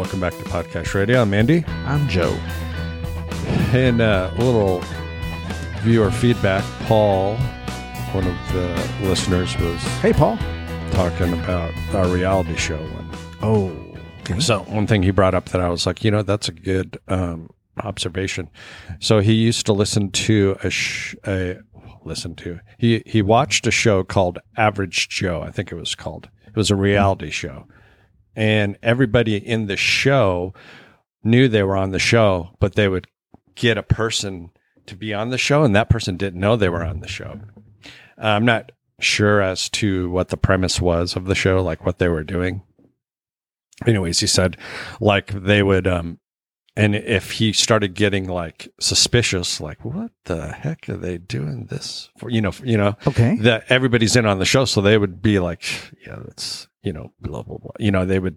Welcome back to Podcast Radio. I'm Andy. I'm Joe. And uh, a little viewer feedback. Paul, one of the listeners, was Hey, Paul. talking about our reality show. And Oh, okay. so one thing he brought up that I was like, you know, that's a good um, observation. So he used to listen to a, sh- a listen to he he watched a show called Average Joe. I think it was called. It was a reality show, and everybody in the show knew they were on the show, but they would get a person to be on the show, and that person didn't know they were on the show. I'm not sure as to what the premise was of the show, like what they were doing anyways he said like they would um and if he started getting like suspicious like what the heck are they doing this for you know you know Okay. that everybody's in on the show so they would be like yeah that's you know blah blah blah you know they would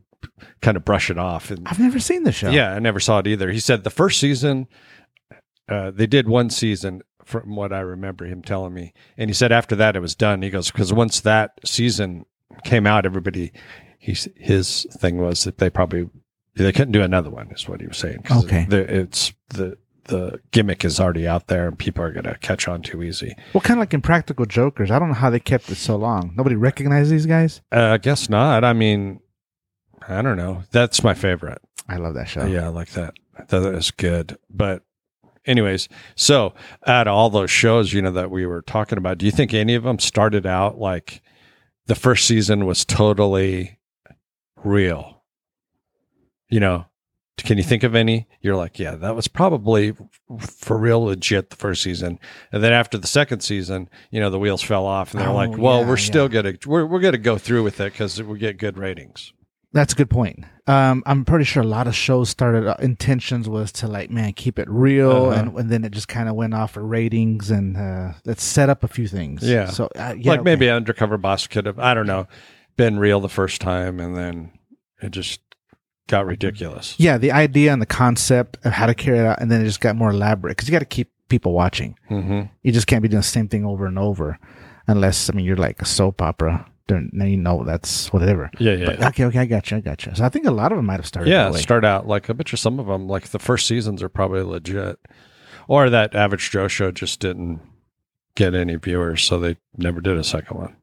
kind of brush it off and I've never seen the show. yeah i never saw it either he said the first season uh, they did one season from what i remember him telling me and he said after that it was done he goes because once that season came out everybody he's his thing was that they probably they couldn't do another one is what he was saying. Okay. the, it's the the gimmick is already out there and people are going to catch on too easy Well, kind of like in Practical Jokers. I don't know how they kept it so long. Nobody recognized these guys. uh, i guess not i mean i don't know that's my favorite I love that show. Yeah, I like that. That is good. But anyways, so out of all those shows, you know, that we were talking about, do you think any of them started out like the first season was totally real? You know, can you think of any? You're like, yeah, that was probably for real legit the first season. And then after the second season, you know, the wheels fell off and they're Oh, like, well, yeah, we're still yeah. going to, we're, we're going to go through with it because we get good ratings. That's a good point. Um, I'm pretty sure a lot of shows started uh, intentions was to like, man, keep it real, Uh-huh. and, and then it just kind of went off for ratings and uh, let's set up a few things. Yeah. So uh, yeah, like maybe okay. undercover boss could have i don't know been real the first time and then it just got ridiculous yeah, the idea and the concept of how to carry it out, and then it just got more elaborate because you got to keep people watching. hmm You just can't be doing the same thing over and over, unless I mean you're like a soap opera. Then then you know that's whatever. yeah yeah But, yeah, okay, okay, I got you, I got you. So I think a lot of them might have started. yeah start out like i bet you some of them like the first seasons are probably legit or that average joe show just didn't get any viewers so they never did a second one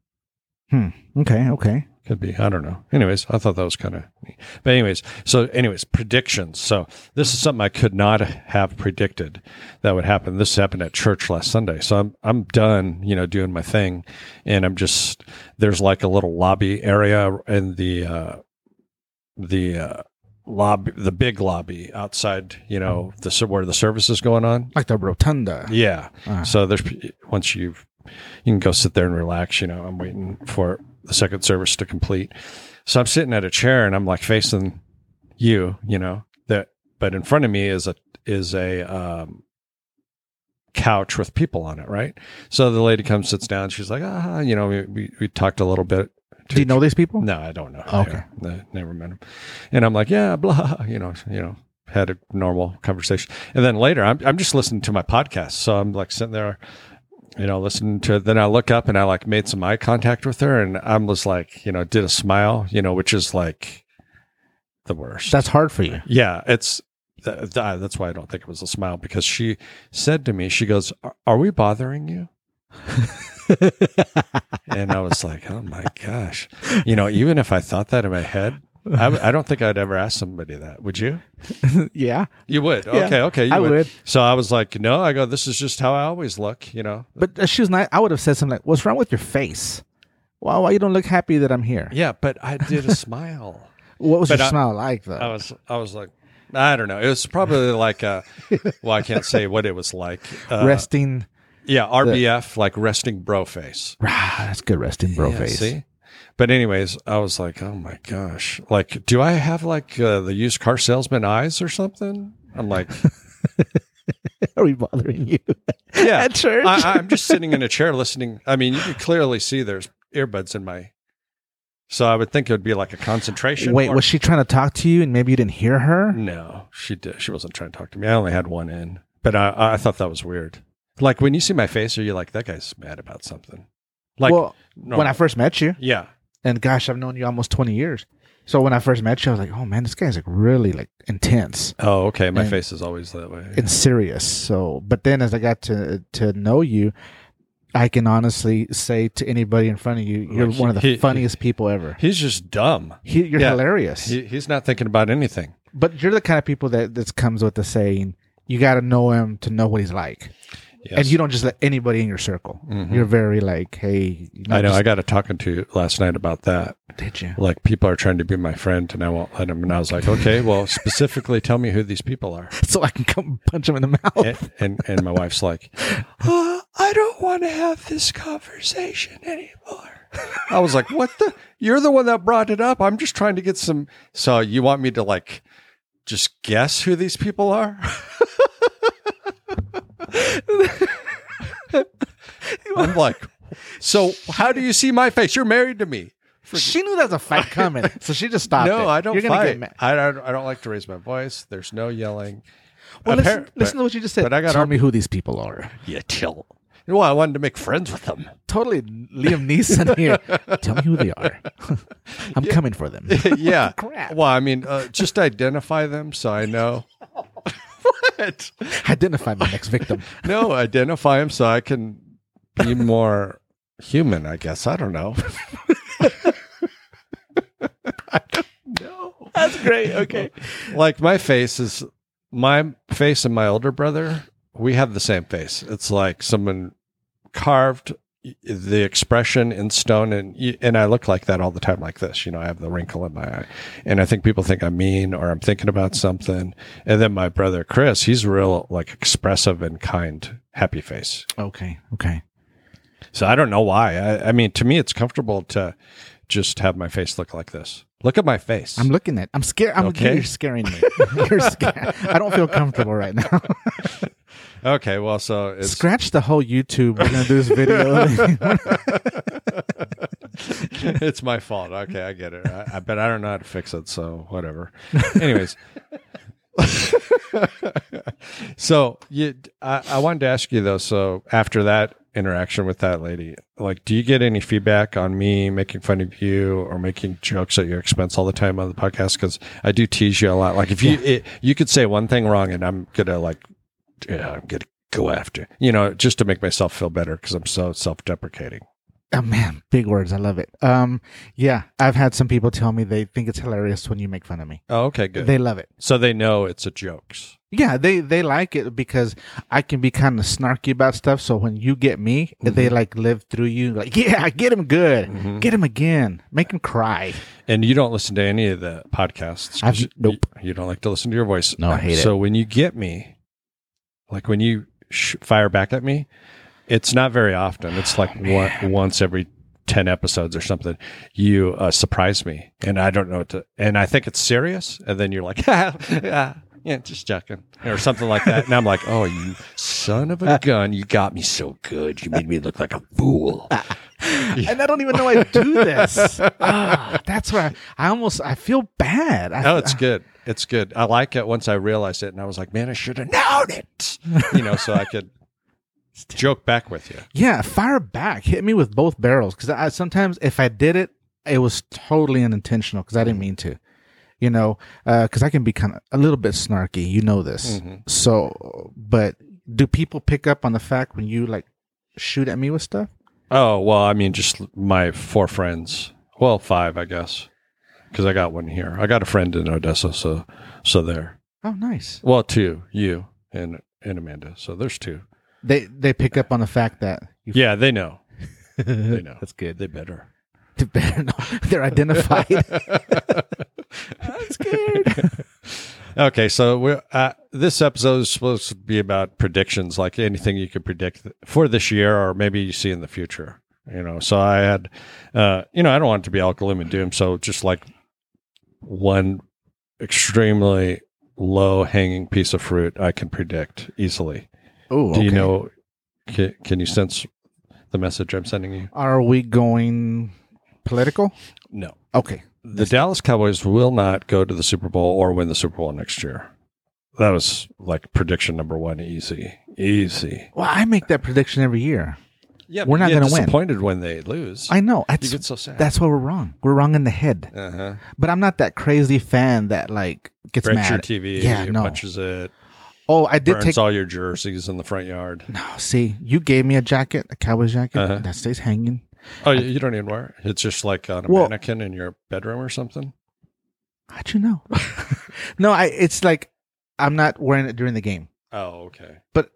Hmm. okay, okay. Could be i don't know anyways i thought that was kind of neat but anyways so anyways predictions so this is something i could not have predicted that would happen this happened at church last sunday so i'm i'm done you know doing my thing and i'm just there's like a little lobby area in the uh the uh lobby the big lobby outside you know the where the service is going on Like the rotunda. yeah. Uh. So there's once you've you can go sit there and relax. You know, I'm waiting for the second service to complete. So I'm sitting at a chair and I'm like facing you. You know that, but in front of me is a is a um, couch with people on it. Right. So the lady comes, sits down. She's like, ah, you know, we we, we talked a little bit. Do you know these people? No, I don't know. Okay. Ne- never met him. And I'm like, yeah, blah, you know, you know, had a normal conversation. And then later I'm I'm just listening to my podcast. So I'm like sitting there, you know, listening to it. Then I look up and I like made some eye contact with her and I'm just like, you know, did a smile, you know, which is like the worst. That's hard for you. yeah, it's th- th- that's why I don't think it was a smile because she said to me, she goes, "Are- "Are we bothering you?" And I was like, "Oh my gosh!" You know, even if I thought that in my head, I, I don't think I'd ever ask somebody that. Would you? yeah, You would. Yeah, okay, okay. You I would. So I was like, "No." I go, "This is just how I always look." You know. but uh, she was not. I would have said something like, "What's wrong with your face? Why, why you don't look happy that I'm here? Yeah, but I did a smile. What was But your I- smile like though?" I was, I was like, I don't know. It was probably like, a, well, I can't say what it was like. Uh, resting. yeah, RBF, like resting bro face. Rah, that's good resting bro Yeah, face. See? But anyways, I was like, oh my gosh, like, do I have like uh, the used car salesman eyes or something? I'm like, Are we bothering you? yeah, At church? I, I'm just sitting in a chair listening. I mean, you can clearly see there's earbuds in my. So I would think it would be like a concentration. Wait, or- was she trying to talk to you and maybe you didn't hear her? No, she did. She wasn't trying to talk to me. I only had one in, but I, I thought that was weird. Like when you see my face, are you like that guy's mad about something? Like well, no, when I first met you, yeah, and gosh, I've known you almost twenty years. So when I first met you, I was like, oh man, this guy's like really like intense Oh, okay. My And- face is always that way. and serious. So, but then as I got to to know you, I can honestly say to anybody in front of you, you're Like, one of the he- he- funniest people ever. He's just dumb. He, you're Yeah. hilarious. He, he's not thinking about anything. but you're the kind of people that this comes with the saying, you got to know him to know what he's like. Yes. And you don't just let anybody in your circle. Mhm. You're very like, hey, you I know. just- I got to talking to last night about that. did you? Like people are trying to be my friend, and I won't let them. And I was like, okay, well, specifically tell me who these people are. So I can come punch him in the mouth. And and, and my wife's like, uh, I don't want to have this conversation anymore. I was like, what the? You're the one that brought it up. I'm just trying to get some. So you want me to like just guess who these people are? I'm like, so how do you see my face? You're married to me. She knew there was a fight coming, so she just stopped. no, it. I don't You're gonna fight. Get mad. I don't. I don't like to raise my voice. There's no yelling. Well, listen, Appar- listen to what you just said. but I got Tell our- me who these people are. Yeah, chill. Well, I wanted to make friends with them. Totally, Liam Neeson here. Tell me who they are. I'm coming for them. yeah. Crap. Well, I mean, uh, just identify them so I know. What? Identify my next victim. No, identify him so I can be more human. I guess I don't know. I don't know. That's great. Okay. Like my face is my face and my older brother. We have the same face. It's like someone carved the expression in stone and and I look like that all the time like this you know I have the wrinkle in my eye and I think people think I'm mean or I'm thinking about something and then my brother Chris he's real like expressive and kind happy face Okay. Okay. so I don't know why I, I mean to me it's comfortable to just have my face look like this look at my face I'm looking at. I'm scared. I'm Okay. You're scaring me. you're scared. I don't feel comfortable right now. okay well so it's Scratch the whole YouTube. We're gonna do this video. it's my fault. Okay, I get it. I, I bet I don't know how to fix it, so whatever. Anyways, so you, I, I wanted to ask you though. So after that interaction with that lady, like, do you get any feedback on me making fun of you or making jokes at your expense all the time on the podcast? Because I do tease you a lot. Like, if you it, you could say one thing wrong, and I'm gonna like, yeah, I'm gonna go after you know just to make myself feel better because I'm so self-deprecating. oh man, big words. I love it. Um, yeah, I've had some people tell me they think it's hilarious when you make fun of me. Oh, okay, good. They love it. so they know it's a jokes. Yeah, they they like it because I can be kind of snarky about stuff. So when you get me, mm-hmm. they like live through you. Like, yeah, get him good, mm-hmm. get him again, make him cry. And you don't listen to any of the podcasts. I've- nope. You, don't like to listen to your voice. No, I hate it. So when you get me, like when you sh- fire back at me, it's not very often. It's like one, once every 10 episodes or something. You uh, surprise me and I don't know what to, and I think it's serious. And then you're like, yeah, yeah, just joking or something like that. And I'm like, oh, you son of a gun. You got me so good. You made me look like a fool. And I don't even know I do this. ah, that's where I, I almost I feel bad. I, Oh, it's good. It's good. I like it once I realized it, and I was like, man, I should have known it. You know, so I could joke back with you. yeah, fire back, hit me with both barrels because I sometimes if I did it, it was totally unintentional because I didn't mean to. You know, because I can be kind of a little bit snarky. You know this. Mhm. So, but do people pick up on the fact when you like shoot at me with stuff? Oh well, I mean, just my four friends. Well, five, I guess, because I got one here. I got a friend in Odessa, so so there. Oh, nice. Well, two, you and and Amanda. So there's two. They they pick up on the fact that you. Yeah, they know. They know. That's good. They better. They better know. They're identified. I'm scared. Okay, so we're uh, this episode is supposed to be about predictions, like anything you could predict for this year, or maybe you see in the future. You know, so I had, uh, you know, I don't want it to be all gloom and doom. So just like one extremely low hanging piece of fruit, I can predict easily. Oh, Do you know? Can, can you sense the message I'm sending you? Are we going political? No. Okay. The Dallas Cowboys will not go to the Super Bowl or win the Super Bowl next year. That was like prediction number one. Easy, easy. Well, I make that prediction every year. Yeah, we're not going to win. Disappointed when they lose. I know. you That's, get so sad. that's why we're wrong. We're wrong in the head. uh huh. But I'm not that crazy fan that like gets Breaks mad. your TV. Yeah, no. Punches it. Oh, I did Burns take. all your jerseys in the front yard. no, see, you gave me a jacket, a Cowboys jacket Uh-huh. that stays hanging. Oh, you you don't even wear it. It's just like on a Well- mannequin in your bedroom or something. How'd you know? no, I. It's like I'm not wearing it during the game. Oh, okay. But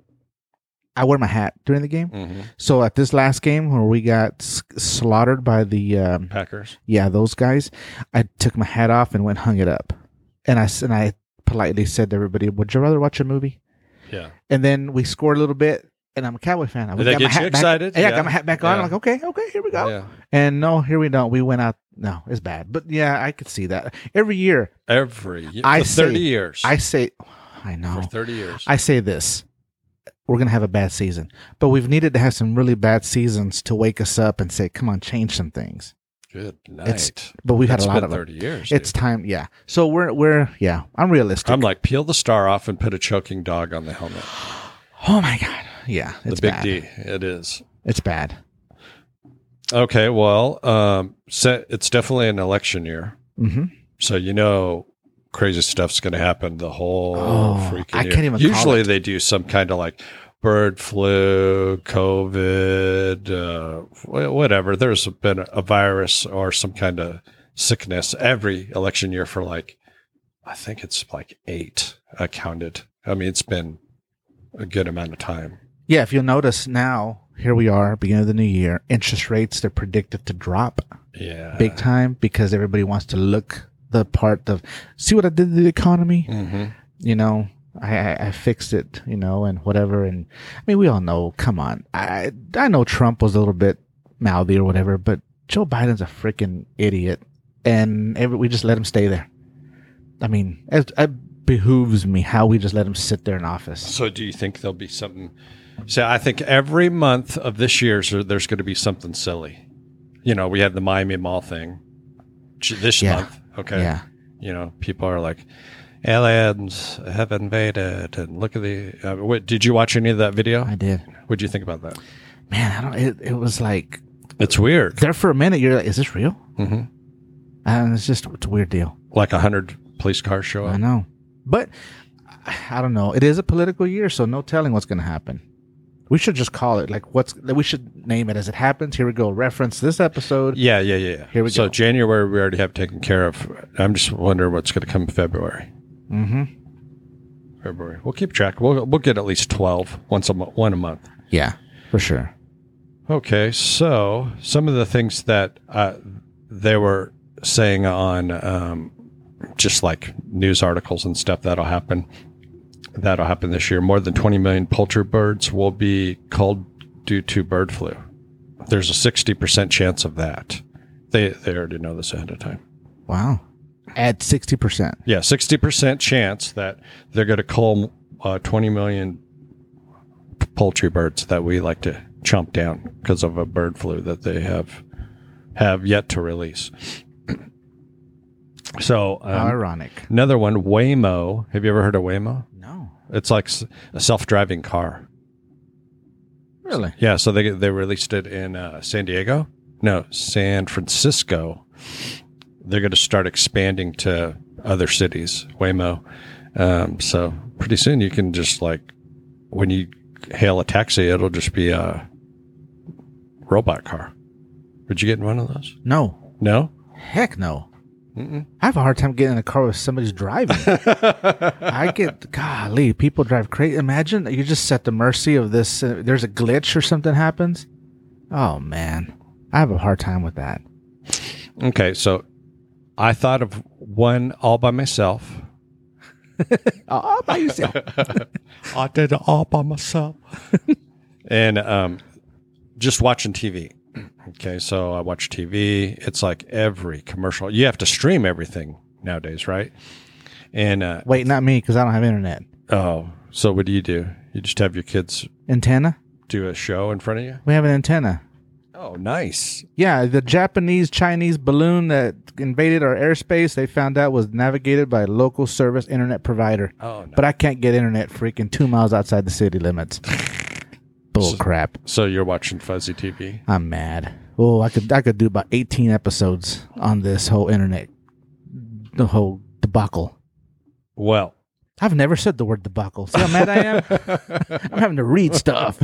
I wear my hat during the game. hmm So at this last game where we got s- slaughtered by the um, Packers. yeah those guys, I took my hat off and went hung it up, and I and I politely said to everybody, "Would you rather watch a movie?" Yeah. And then we scored a little bit, and I'm a Cowboy fan. I Did that get you back- excited? Yeah, I Yeah. got my hat back on. Yeah. I'm like, okay, okay, here we go. Yeah. And no, here we don't. We went out. No, it's bad. But yeah, I could see that every year. Every year. I for thirty say- years. I say, I know. for thirty years. I say this. We're gonna have a bad season, but we've needed to have some really bad seasons to wake us up and say, "Come on, change some things." Good night. It's- But we've had a lot of them. thirty years. It's dude. time, yeah. So we're we're yeah. I'm realistic. I'm like peel the star off and put a choking dog on the helmet. oh my god, yeah, it's The big bad. D. It is. It's bad. Okay. Well, um, it's definitely an election year, hmm so you know crazy stuff's going to happen the whole Oh, freaking I year. can't even Usually it. they do some kind of like bird flu, COVID, uh, whatever. There's been a virus or some kind of sickness every election year for like, I think it's like eight uh, counted. I mean, it's been a good amount of time. Yeah, if you'll notice now, here we are, beginning of the new year. Interest rates they're predicted to drop Yeah. big time because everybody wants to look the part of see what I did to the economy. hmm You know, I, I, I fixed it. You know, and whatever. And I mean, we all know. Come on, I I know Trump was a little bit mouthy or whatever, but Joe Biden's a freaking idiot, and every, we just let him stay there. I mean, it, it behooves me how we just let him sit there in office. So, do you think there'll be something? So, I think every month of this year, there's going to be something silly. You know, we had the Miami Mall thing this Yeah. month. Okay. Yeah. You know, people are like, aliens have invaded, and look at the. Uh, what, did you watch any of that video? I did. What do you think about that? Man, I don't. It, it was like It's weird. there for a minute. You're like, is this real? hmm And it's just it's a weird deal. Like a hundred police cars show up. I know, but I don't know. It is a political year, so no telling what's going to happen. We should just call it like what's. We should name it as it happens. Here we go. Reference this episode. Yeah, yeah, yeah. yeah. Here we so go. January we already have taken care of. I'm just wondering what's going to come in February. Mm-hmm. February. We'll keep track. We'll we'll get at least twelve once a mo- one a month. Yeah, for sure. Okay, so some of the things that uh, they were saying on um, just like news articles and stuff that'll happen. That'll happen this year. More than 20 million poultry birds will be culled due to bird flu. There's a 60% chance of that. They they already know this ahead of time. Wow. At sixty percent. Yeah, 60% chance that they're going to cull uh, 20 million poultry birds that we like to chomp down because of a bird flu that they have have yet to release. so, um, ironic. another one, Waymo. Have you ever heard of Waymo? It's like a self-driving car. Really? Yeah, so they they released it in uh, San Diego. No, San Francisco. They're going to start expanding to other cities. Waymo. Um, so pretty soon you can just like when you hail a taxi, it'll just be a robot car. Would you get in one of those? No. No. Heck no. Mm-mm. I have a hard time getting in a car with somebody's driving. I get golly, people drive crazy. Imagine you're just at the mercy of this. Uh, there's a glitch or something happens. Oh man, I have a hard time with that. Okay, so I thought of one all by myself. all by yourself. I did it all by myself. and um, just watching TV. Okay, so I watch TV. It's like every commercial. You have to stream everything nowadays, right? And uh, Wait, not me because I don't have internet. oh, so what do you do? You just have your kids Antenna? do a show in front of you? We have an antenna. Oh, nice. Yeah, the Japanese Chinese balloon that invaded our airspace, they found out was navigated by a local service internet provider. Oh, no. But I can't get internet freaking two miles outside the city limits. Bull So- crap. So you're watching fuzzy TV. I'm mad. Oh, I could I could do about 18 episodes on this whole internet, the whole debacle. Well, I've never said the word debacle. See how mad I am? I'm having to read stuff.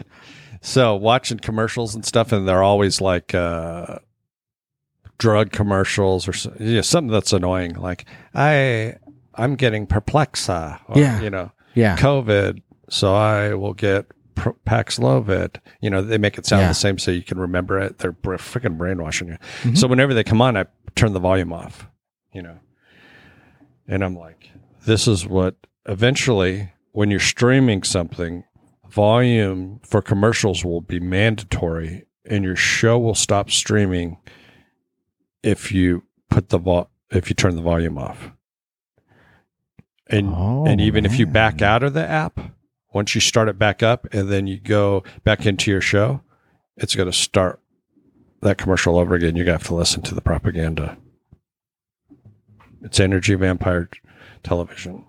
so watching commercials and stuff, and they're always like uh, drug commercials or so- yeah, something that's annoying. Like I, I'm getting Perplexa. Or, Yeah. you know, Yeah. COVID, so I will get Pr- Paxlovid. You know, they make it sound Yeah. the same so you can remember it. They're br- freaking brainwashing you. Mhm. So whenever they come on, I turn the volume off. You know, and I'm like, this is what eventually, when you're streaming something, volume for commercials will be mandatory, and your show will stop streaming if you put the vol if you turn the volume off. And Oh, and even if you back out of the app, once you start it back up and then you go back into your show, it's going to start that commercial over again. You're going to have to listen to the propaganda. It's energy vampire television.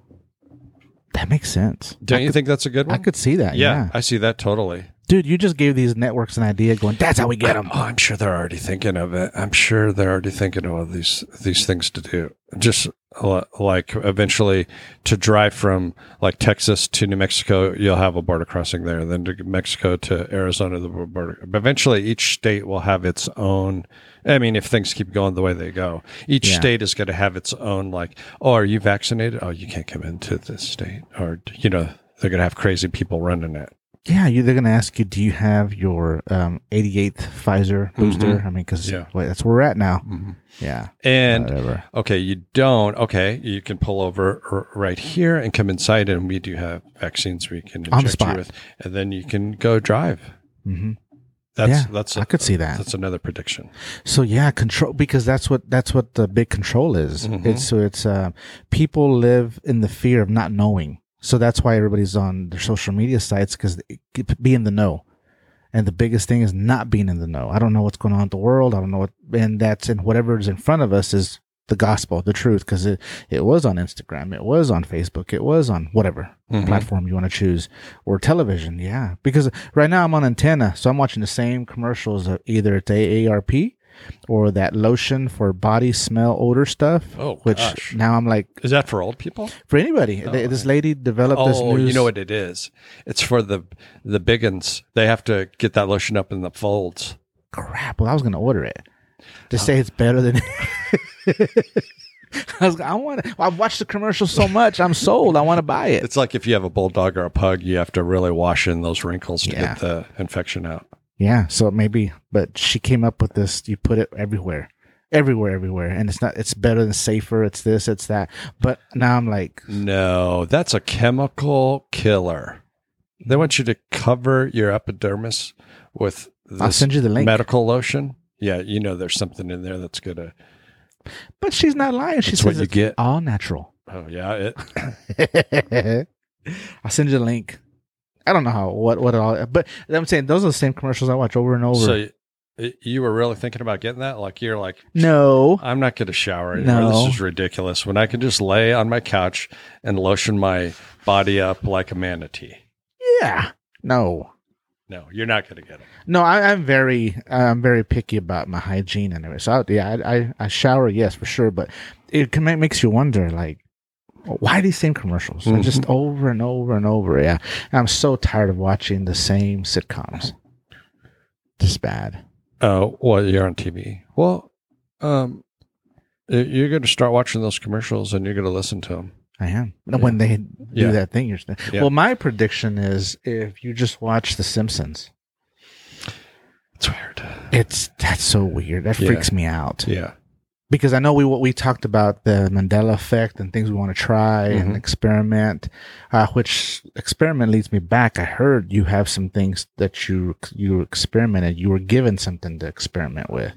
That makes sense. Don't I you could, think that's a good one? I could see that. yeah, Yeah. I see that totally. Dude, you just gave these networks an idea going, that's how we get them. Oh, I'm sure they're already thinking of it. I'm sure they're already thinking of all these these things to do. Just like eventually to drive from like Texas to New Mexico, you'll have a border crossing there. Then to Mexico to Arizona, the border. But eventually, each state will have its own. I mean, if things keep going the way they go, each Yeah. state is going to have its own. Like, oh, are you vaccinated? Oh, you can't come into this state, or you know, they're going to have crazy people running it. Yeah, you, they're going to ask you, do you have your um, 88th Pfizer booster? I mean, because Mm-hmm. Yeah. that's where we're at now. Yeah. And Whatever. Okay, you don't. Okay, you can pull over r- right here and come inside, and we do have vaccines we can inject you with, and then you can go drive. hmm That's Yeah, that's I could see that. That's another prediction. So yeah, control because that's what that's what the big control is. Mhm. It's so it's uh, people live in the fear of not knowing. So that's why everybody's on their social media sites because be in the know. And the biggest thing is not being in the know. I don't know what's going on in the world. I don't know what, and that's in whatever is in front of us is the gospel, the truth, because it, it was on Instagram, it was on Facebook, it was on whatever Mhm. platform you want to choose or television. Yeah. Because right now I'm on antenna. So I'm watching the same commercials of either it's AARP or that lotion for body smell odor stuff. Oh, which gosh. now I'm like, Is that for old people? for anybody, oh, th- this lady developed this Oh, you know what it is? It's for the the big uns. They have to get that lotion up in the folds. crap. Well, I was going to order it to Oh. say it's better than. I was. I want. I've watched the commercial so much. I'm sold. I want to buy it. It's like if you have a bulldog or a pug, you have to really wash in those wrinkles to Yeah. get the infection out. Yeah. So maybe, but she came up with this. You put it everywhere, everywhere, everywhere, and it's not. It's better than safer. It's this. It's that. But now I'm like, No, that's a chemical killer. They want you to cover your epidermis with I'll this send you the link. medical lotion. Yeah, you know there's something in there that's gonna. But she's not lying. She says what you it's get. all natural. Oh yeah, it. I'll send you the link. I don't know how what what all, but I'm saying those are the same commercials I watch over and over. so y- you were really thinking about getting that? Like you're like, no, I'm not going to shower anymore. No. This is ridiculous. When I can just lay on my couch and lotion my body up like a manatee. yeah, no, No, you're not going to get it. no. I, I'm very I'm very picky about my hygiene and everything. So I, yeah, I, I I shower yes for sure, but it can make, makes you wonder like. Why these same commercials? And just over and over and over. Yeah. I'm so tired of watching the same sitcoms. Just bad. Oh, well, you're on TV. Well, um, you're going to start watching those commercials and you're going to listen to them. I am. When they do Yeah. that thing, you're Yeah. well. My prediction is if you just watch The Simpsons, It's weird. it's that's so weird. That Yeah. freaks me out Yeah. Because I know we we talked about the Mandela effect and things we want to try and Mhm. experiment. Uh, which experiment leads me back. I heard you have some things that you you experimented. You were given something to experiment with.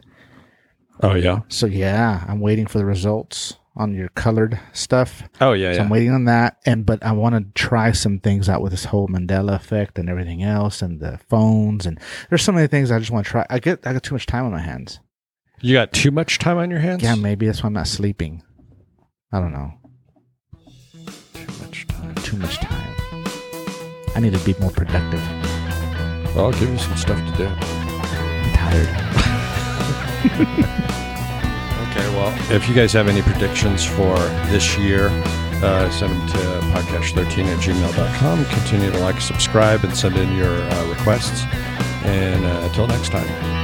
Oh yeah. So yeah, I'm waiting for the results on your colored stuff. Oh yeah. So yeah. I'm waiting on that. And but I want to try some things out with this whole Mandela effect and everything else and the phones and there's so many things I just want to try. I get I got too much time on my hands. You got too much time on your hands. Yeah, maybe that's why I'm not sleeping. I don't know. Too much time. Too much time. I need to be more productive. Well, I'll give you some stuff to do. I'm tired. Okay, well, if you guys have any predictions for this year, uh, send them to Podcache13 at gmail.com. Continue to like, subscribe, and send in your uh, requests. And uh, until next time.